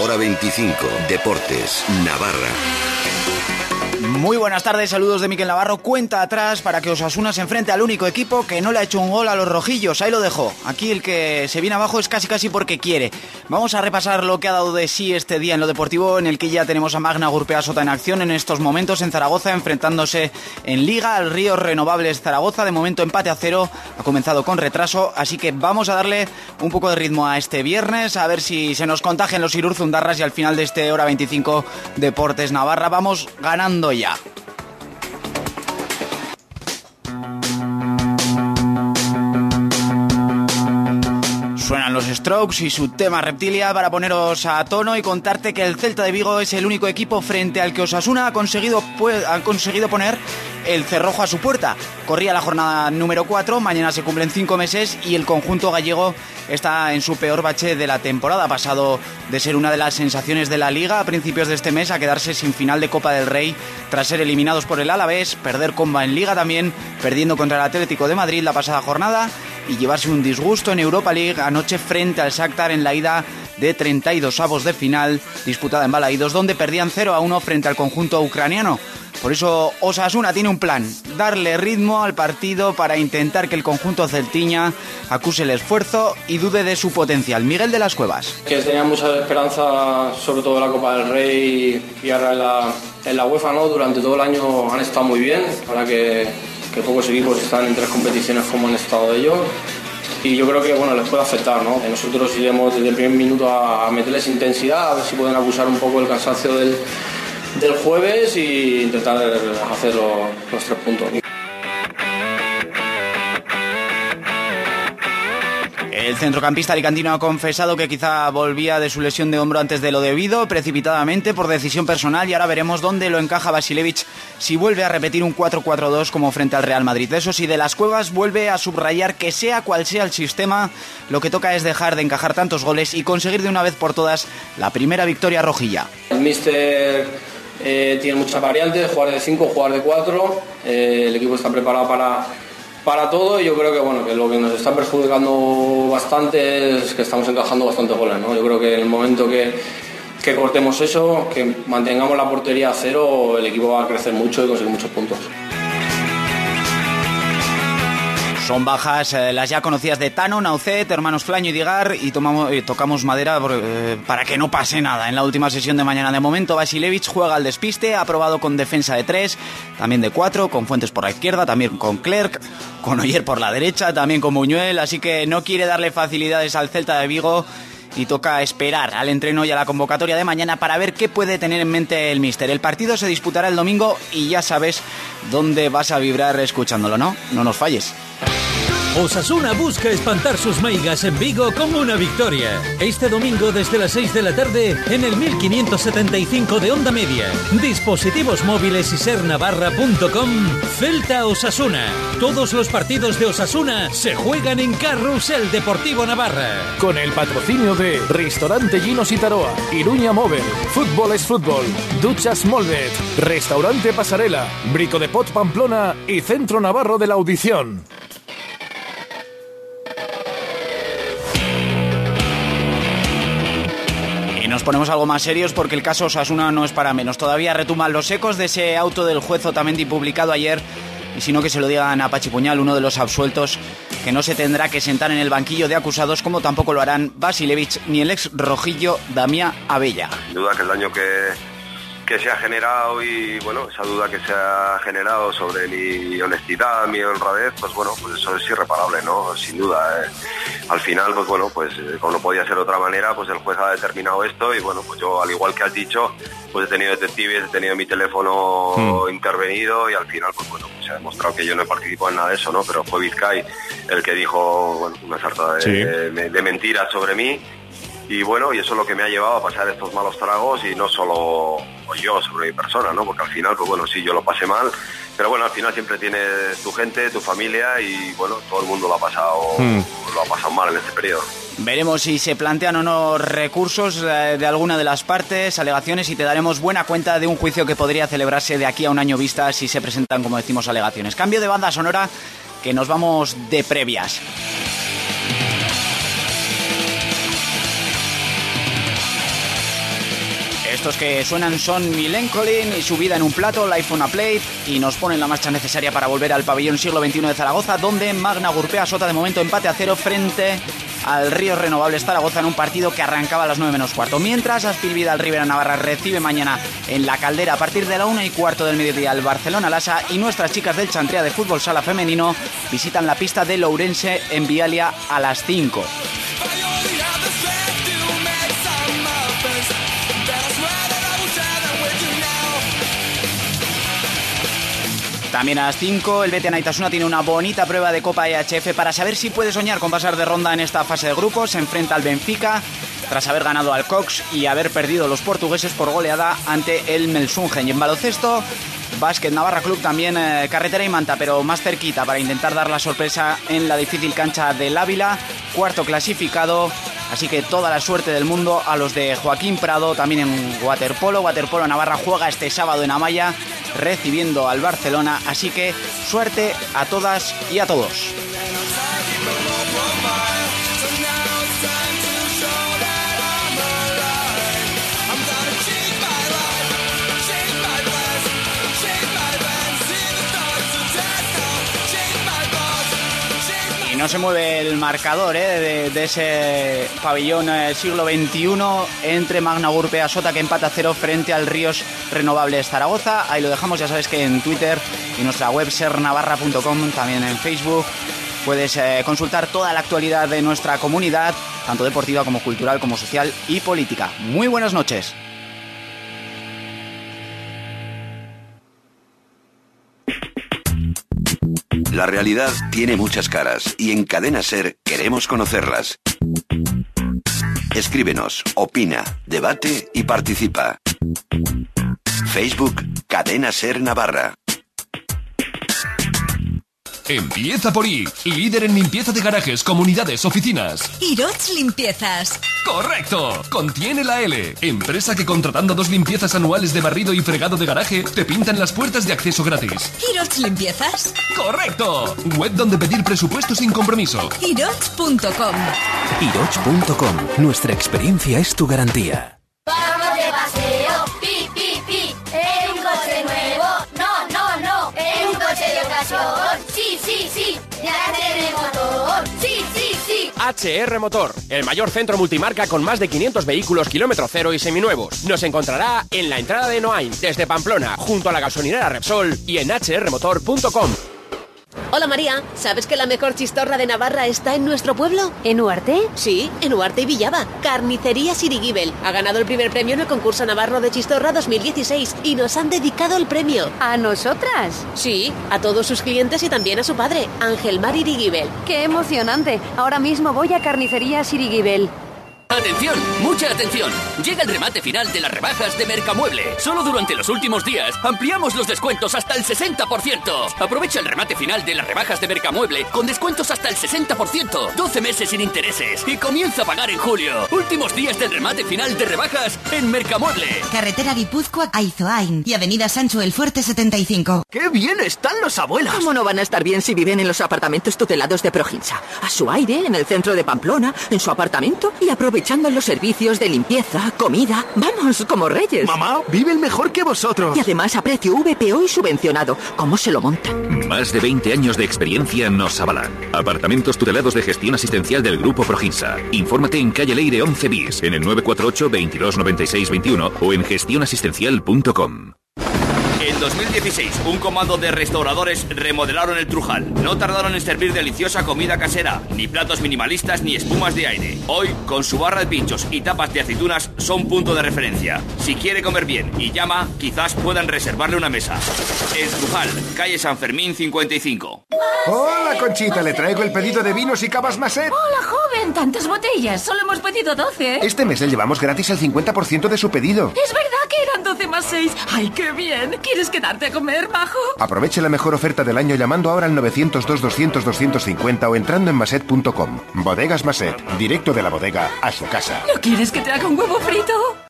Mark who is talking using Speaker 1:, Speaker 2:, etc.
Speaker 1: Hora 25. Deportes. Navarra.
Speaker 2: Muy buenas tardes, saludos de Miquel Navarro. Cuenta atrás para que Osasuna se enfrente al único equipo que no le ha hecho un gol a los rojillos. Ahí lo dejo. Aquí el que se viene abajo es casi casi porque quiere. Vamos a repasar lo que ha dado de sí este día en lo deportivo, en el que ya tenemos a Magna Gurpea Sota en acción en estos momentos en Zaragoza, enfrentándose en Liga al Río Renovables Zaragoza. De momento empate a cero, ha comenzado con retraso, así que vamos a darle un poco de ritmo a este viernes, a ver si se nos contagian los Irurzundarras y al final de este hora 25 Deportes Navarra vamos ganando ya. Suenan los Strokes y su tema Reptilia para poneros a tono y contarte que el Celta de Vigo es el único equipo frente al que Osasuna ha conseguido, ha conseguido poner el cerrojo a su puerta. Corría la jornada número 4, mañana se cumplen 5 meses y el conjunto gallego está en su peor bache de la temporada. Ha pasado de ser una de las sensaciones de la liga a principios de este mes a quedarse sin final de Copa del Rey tras ser eliminados por el Alavés, perder comba en liga también, perdiendo contra el Atlético de Madrid la pasada jornada y llevarse un disgusto en Europa League anoche frente al Shakhtar en la ida de 32 avos de final disputada en Balaídos donde perdían 0 a 1 frente al conjunto ucraniano. Por eso Osasuna tiene un plan, darle ritmo al partido para intentar que el conjunto celtiña acuse el esfuerzo y dude de su potencial. Miguel de las Cuevas.
Speaker 3: Que tenía mucha esperanza, sobre todo en la Copa del Rey y ahora en la, UEFA, ¿no? Durante todo el año han estado muy bien, ahora que, que pocos equipos están en tres competiciones como han estado ellos y yo creo que bueno, les puede afectar. ¿no? Nosotros iremos desde el primer minuto a meterles intensidad, a ver si pueden abusar un poco del cansancio del, del jueves e intentar hacer los, los tres puntos.
Speaker 2: El centrocampista alicantino ha confesado que quizá volvía de su lesión de hombro antes de lo debido, precipitadamente por decisión personal y ahora veremos dónde lo encaja Basilevich si vuelve a repetir un 4-4-2 como frente al Real Madrid. Eso sí, de las cuevas vuelve a subrayar que sea cual sea el sistema, lo que toca es dejar de encajar tantos goles y conseguir de una vez por todas la primera victoria rojilla.
Speaker 3: El míster eh, tiene muchas variantes, jugar de 5, jugar de 4, eh, el equipo está preparado para para todo y yo creo que bueno que lo que nos está perjudicando bastante es que estamos encajando bastante goles ¿no? yo creo que en el momento que, que cortemos eso que mantengamos la portería a cero el equipo va a crecer mucho y conseguir muchos puntos
Speaker 2: son bajas eh, las ya conocidas de Tano, Naucet, hermanos Flaño y Digar y tocamos madera eh, para que no pase nada. En la última sesión de mañana de momento Basilevich juega al despiste, ha probado con defensa de 3, también de 4, con Fuentes por la izquierda, también con Clerc, con Oyer por la derecha, también con Buñuel, así que no quiere darle facilidades al Celta de Vigo y toca esperar al entreno y a la convocatoria de mañana para ver qué puede tener en mente el míster. El partido se disputará el domingo y ya sabes dónde vas a vibrar escuchándolo, ¿no? No nos falles.
Speaker 4: Osasuna busca espantar sus maigas en Vigo con una victoria. Este domingo desde las 6 de la tarde en el 1575 de onda media. Dispositivos móviles y sernavarra.com. Celta Osasuna. Todos los partidos de Osasuna se juegan en Carrusel Deportivo Navarra.
Speaker 5: Con el patrocinio de Restaurante Ginos y Taroa, Iruña Móvil, Fútbol es Fútbol, Duchas Molvet, Restaurante Pasarela, Brico de Pot Pamplona y Centro Navarro de la Audición.
Speaker 2: Nos ponemos algo más serios porque el caso Osasuna no es para menos. Todavía retuman los ecos de ese auto del juez Otamendi publicado ayer y si no que se lo digan a Pachipuñal, uno de los absueltos, que no se tendrá que sentar en el banquillo de acusados como tampoco lo harán Basilevich ni el ex rojillo Damia Abella.
Speaker 6: Sin duda que el daño que, que se ha generado y bueno, esa duda que se ha generado sobre mi honestidad, mi honradez, pues bueno, pues eso es irreparable, ¿no? Sin duda. ¿eh? Al final, pues bueno, pues eh, como no podía ser de otra manera, pues el juez ha determinado esto y bueno, pues yo al igual que has dicho, pues he tenido detectives, he tenido mi teléfono intervenido y al final, pues bueno, pues se ha demostrado que yo no he participado en nada de eso, ¿no? Pero fue Vizcay el que dijo, bueno, una sarta de,
Speaker 5: Sí.
Speaker 6: de- de mentiras sobre mí y bueno, y eso es lo que me ha llevado a pasar estos malos tragos y no solo yo sobre mi persona, ¿no? Porque al final, pues bueno, sí, yo lo pasé mal, pero bueno, al final siempre tienes tu gente, tu familia y bueno, todo el mundo lo ha pasado, lo ha pasado mal en este periodo.
Speaker 2: Veremos si se plantean o no recursos eh, de alguna de las partes, alegaciones y te daremos buena cuenta de un juicio que podría celebrarse de aquí a un año vista si se presentan, como decimos, alegaciones. Cambio de banda sonora que nos vamos de previas. Estos que suenan son Milencolin y su vida en un plato, Life on a Plate, y nos ponen la marcha necesaria para volver al pabellón siglo XXI de Zaragoza, donde Magna Gurpea Sota de momento empate a cero frente al Río Renovables Zaragoza en un partido que arrancaba a las 9 menos cuarto. Mientras Aspil al Rivera Navarra recibe mañana en la caldera a partir de la 1 y cuarto del mediodía al Barcelona Lasa y nuestras chicas del Chantrea de Fútbol Sala Femenino visitan la pista de Lourense en Vialia a las 5. También a las 5 el Betia Naitasuna tiene una bonita prueba de Copa EHF para saber si puede soñar con pasar de ronda en esta fase de grupos. Se enfrenta al Benfica tras haber ganado al Cox y haber perdido los portugueses por goleada ante el Melsungen. Y en baloncesto, Básquet Navarra Club también eh, carretera y manta, pero más cerquita para intentar dar la sorpresa en la difícil cancha del Ávila. Cuarto clasificado Así que toda la suerte del mundo a los de Joaquín Prado, también en Waterpolo. Waterpolo Navarra juega este sábado en Amaya recibiendo al Barcelona. Así que suerte a todas y a todos. No se mueve el marcador ¿eh? de, ese pabellón eh, siglo XXI entre Magna Gurpea Sota que empata cero frente al Ríos Renovables Zaragoza. Ahí lo dejamos, ya sabes que en Twitter y nuestra web sernavarra.com, también en Facebook. Puedes eh, consultar toda la actualidad de nuestra comunidad, tanto deportiva como cultural, como social y política. Muy buenas noches.
Speaker 1: La realidad tiene muchas caras y en Cadena Ser queremos conocerlas. Escríbenos, opina, debate y participa. Facebook Cadena Ser Navarra.
Speaker 7: Empieza por I, líder en limpieza de garajes, comunidades, oficinas.
Speaker 8: Irots Limpiezas.
Speaker 7: Correcto, contiene la L, empresa que contratando dos limpiezas anuales de barrido y fregado de garaje te pintan las puertas de acceso gratis.
Speaker 8: Irots Limpiezas.
Speaker 7: Correcto, web donde pedir presupuesto sin compromiso.
Speaker 8: Irots.com.
Speaker 9: Irots.com, nuestra experiencia es tu garantía.
Speaker 10: HR Motor, el mayor centro multimarca con más de 500 vehículos kilómetro cero y seminuevos. Nos encontrará en la entrada de Noain, desde Pamplona, junto a la gasolinera Repsol y en hrmotor.com.
Speaker 11: Hola María, ¿sabes que la mejor chistorra de Navarra está en nuestro pueblo?
Speaker 12: ¿En Huarte?
Speaker 11: Sí, en Huarte y Villaba. Carnicería Sirigibel. Ha ganado el primer premio en el concurso Navarro de Chistorra 2016 y nos han dedicado el premio.
Speaker 12: ¿A nosotras?
Speaker 11: Sí, a todos sus clientes y también a su padre, Ángel Mar Irigibel.
Speaker 12: ¡Qué emocionante! Ahora mismo voy a Carnicería Sirigibel.
Speaker 13: Atención, mucha atención. Llega el remate final de las rebajas de Mercamueble. Solo durante los últimos días ampliamos los descuentos hasta el 60%. Aprovecha el remate final de las rebajas de Mercamueble con descuentos hasta el 60%, 12 meses sin intereses y comienza a pagar en julio. Últimos días del remate final de rebajas en Mercamueble.
Speaker 14: Carretera Guipúzcoa Aizoain y Avenida Sancho El Fuerte 75.
Speaker 15: ¡Qué bien están los abuelos!
Speaker 16: ¿Cómo no van a estar bien si viven en los apartamentos tutelados de Proginsa? A su aire, en el centro de Pamplona, en su apartamento y aprovecha aprovechando los servicios de limpieza, comida. Vamos, como reyes.
Speaker 15: Mamá, viven mejor que vosotros.
Speaker 16: Y además a precio VPO y subvencionado. ¿Cómo se lo montan?
Speaker 17: Más de 20 años de experiencia nos avalan. Apartamentos tutelados de gestión asistencial del Grupo Proginsa. Infórmate en calle Leire 11 bis, en el 948 22 21 o en gestionasistencial.com.
Speaker 18: En 2016, un comando de restauradores remodelaron el Trujal. No tardaron en servir deliciosa comida casera, ni platos minimalistas ni espumas de aire. Hoy, con su barra de pinchos y tapas de aceitunas, son punto de referencia. Si quiere comer bien y llama, quizás puedan reservarle una mesa. El Trujal, calle San Fermín 55.
Speaker 19: Hola, Conchita, le traigo el pedido de vinos y cavas Maset.
Speaker 20: Hola, joven, tantas botellas. Solo hemos pedido 12.
Speaker 19: Este mes le llevamos gratis el 50% de su pedido.
Speaker 20: Es verdad que eran 12 más 6. ¡Ay, qué bien! ¿Quieres quedarte a comer, bajo?
Speaker 19: Aproveche la mejor oferta del año llamando ahora al 902-200-250 o entrando en maset.com. Bodegas Maset, directo de la bodega a su casa.
Speaker 20: ¿No quieres que te haga un huevo frito?